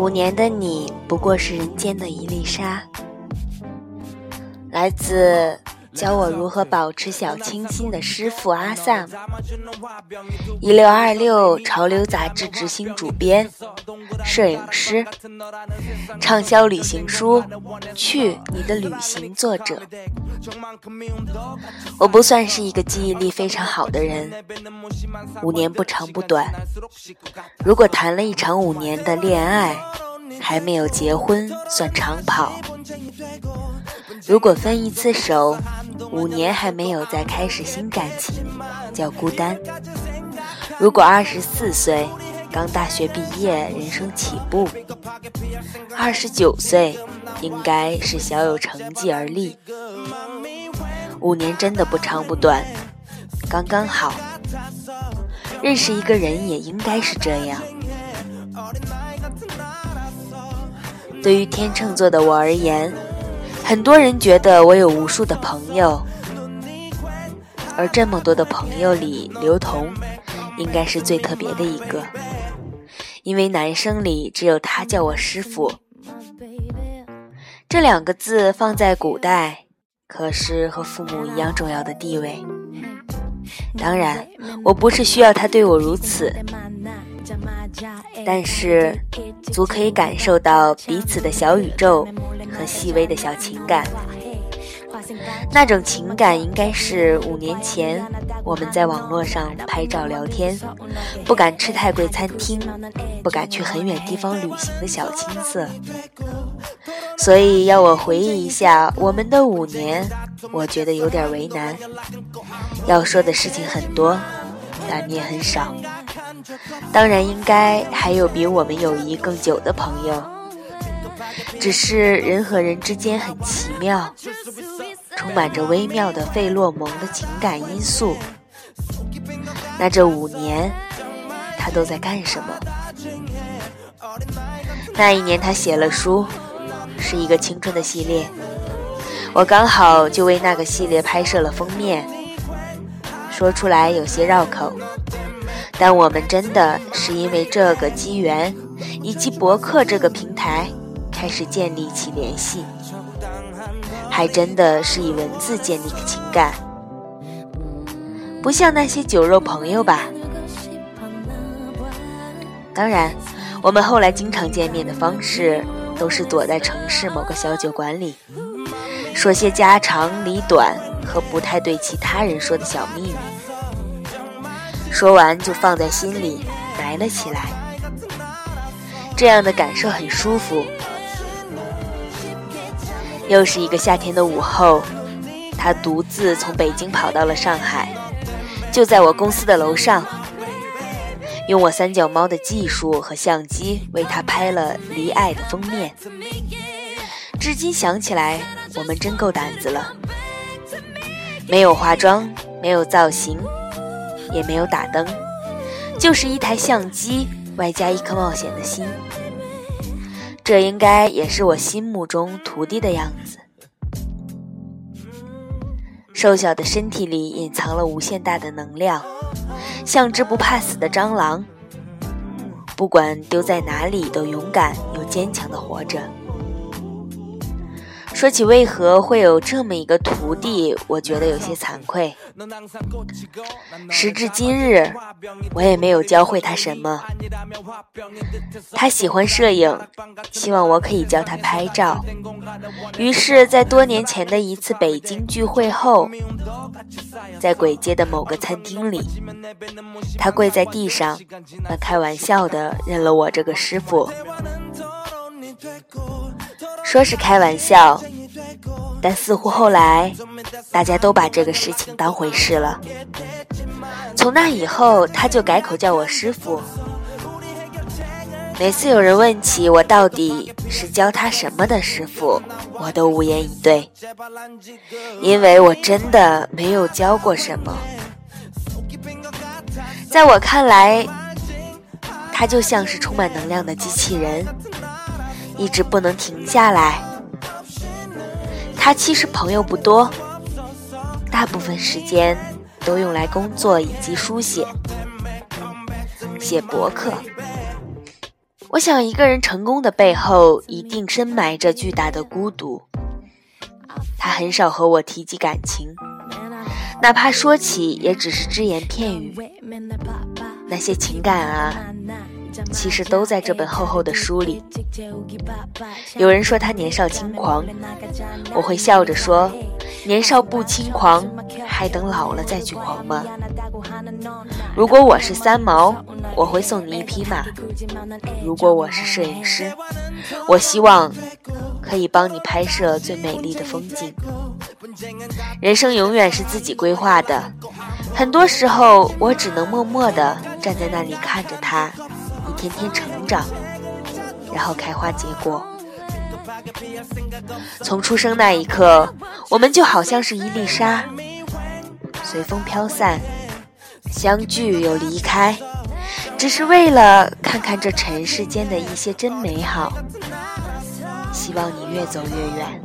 五年的你不过是人间的一粒沙，来自。教我如何保持小清新的师傅阿萨姆，一六二六潮流杂志执行主编，摄影师，畅销旅行书《去你的旅行》作者。我不算是一个记忆力非常好的人，五年不长不短。如果谈了一场五年的恋爱，还没有结婚算长跑。如果分一次手。五年还没有再开始新感情，叫孤单。如果二十四岁刚大学毕业，人生起步；二十九岁应该是小有成绩而立。五年真的不长不短，刚刚好。认识一个人也应该是这样。对于天秤座的我而言。很多人觉得我有无数的朋友，而这么多的朋友里，刘同应该是最特别的一个，因为男生里只有他叫我师傅。这两个字放在古代，可是和父母一样重要的地位。当然，我不是需要他对我如此，但是足可以感受到彼此的小宇宙。和细微的小情感，那种情感应该是五年前我们在网络上拍照聊天，不敢吃太贵餐厅，不敢去很远地方旅行的小青涩。所以要我回忆一下我们的五年，我觉得有点为难。要说的事情很多，但面很少。当然，应该还有比我们友谊更久的朋友。只是人和人之间很奇妙，充满着微妙的费洛蒙的情感因素。那这五年，他都在干什么？那一年他写了书，是一个青春的系列，我刚好就为那个系列拍摄了封面。说出来有些绕口，但我们真的是因为这个机缘，以及博客这个平台。开始建立起联系，还真的是以文字建立情感，不像那些酒肉朋友吧。当然，我们后来经常见面的方式，都是躲在城市某个小酒馆里，说些家长里短和不太对其他人说的小秘密，说完就放在心里埋了起来。这样的感受很舒服。又是一个夏天的午后，他独自从北京跑到了上海，就在我公司的楼上，用我三脚猫的技术和相机为他拍了《离爱》的封面。至今想起来，我们真够胆子了。没有化妆，没有造型，也没有打灯，就是一台相机，外加一颗冒险的心。这应该也是我心目中徒弟的样子。瘦小的身体里隐藏了无限大的能量，像只不怕死的蟑螂，不管丢在哪里都勇敢又坚强的活着。说起为何会有这么一个徒弟，我觉得有些惭愧。时至今日，我也没有教会他什么。他喜欢摄影，希望我可以教他拍照。于是，在多年前的一次北京聚会后，在簋街的某个餐厅里，他跪在地上，半开玩笑的认了我这个师傅。说是开玩笑，但似乎后来大家都把这个事情当回事了。从那以后，他就改口叫我师傅。每次有人问起我到底是教他什么的师傅，我都无言以对，因为我真的没有教过什么。在我看来，他就像是充满能量的机器人。一直不能停下来。他其实朋友不多，大部分时间都用来工作以及书写、写博客。我想，一个人成功的背后，一定深埋着巨大的孤独。他很少和我提及感情，哪怕说起，也只是只言片语。那些情感啊，其实都在这本厚厚的书里。有人说他年少轻狂，我会笑着说：年少不轻狂，还等老了再去狂吗？如果我是三毛，我会送你一匹马；如果我是摄影师，我希望可以帮你拍摄最美丽的风景。人生永远是自己规划的，很多时候我只能默默地站在那里看着他天天成长，然后开花结果。从出生那一刻，我们就好像是一粒沙，随风飘散。相聚又离开，只是为了看看这尘世间的一些真美好。希望你越走越远。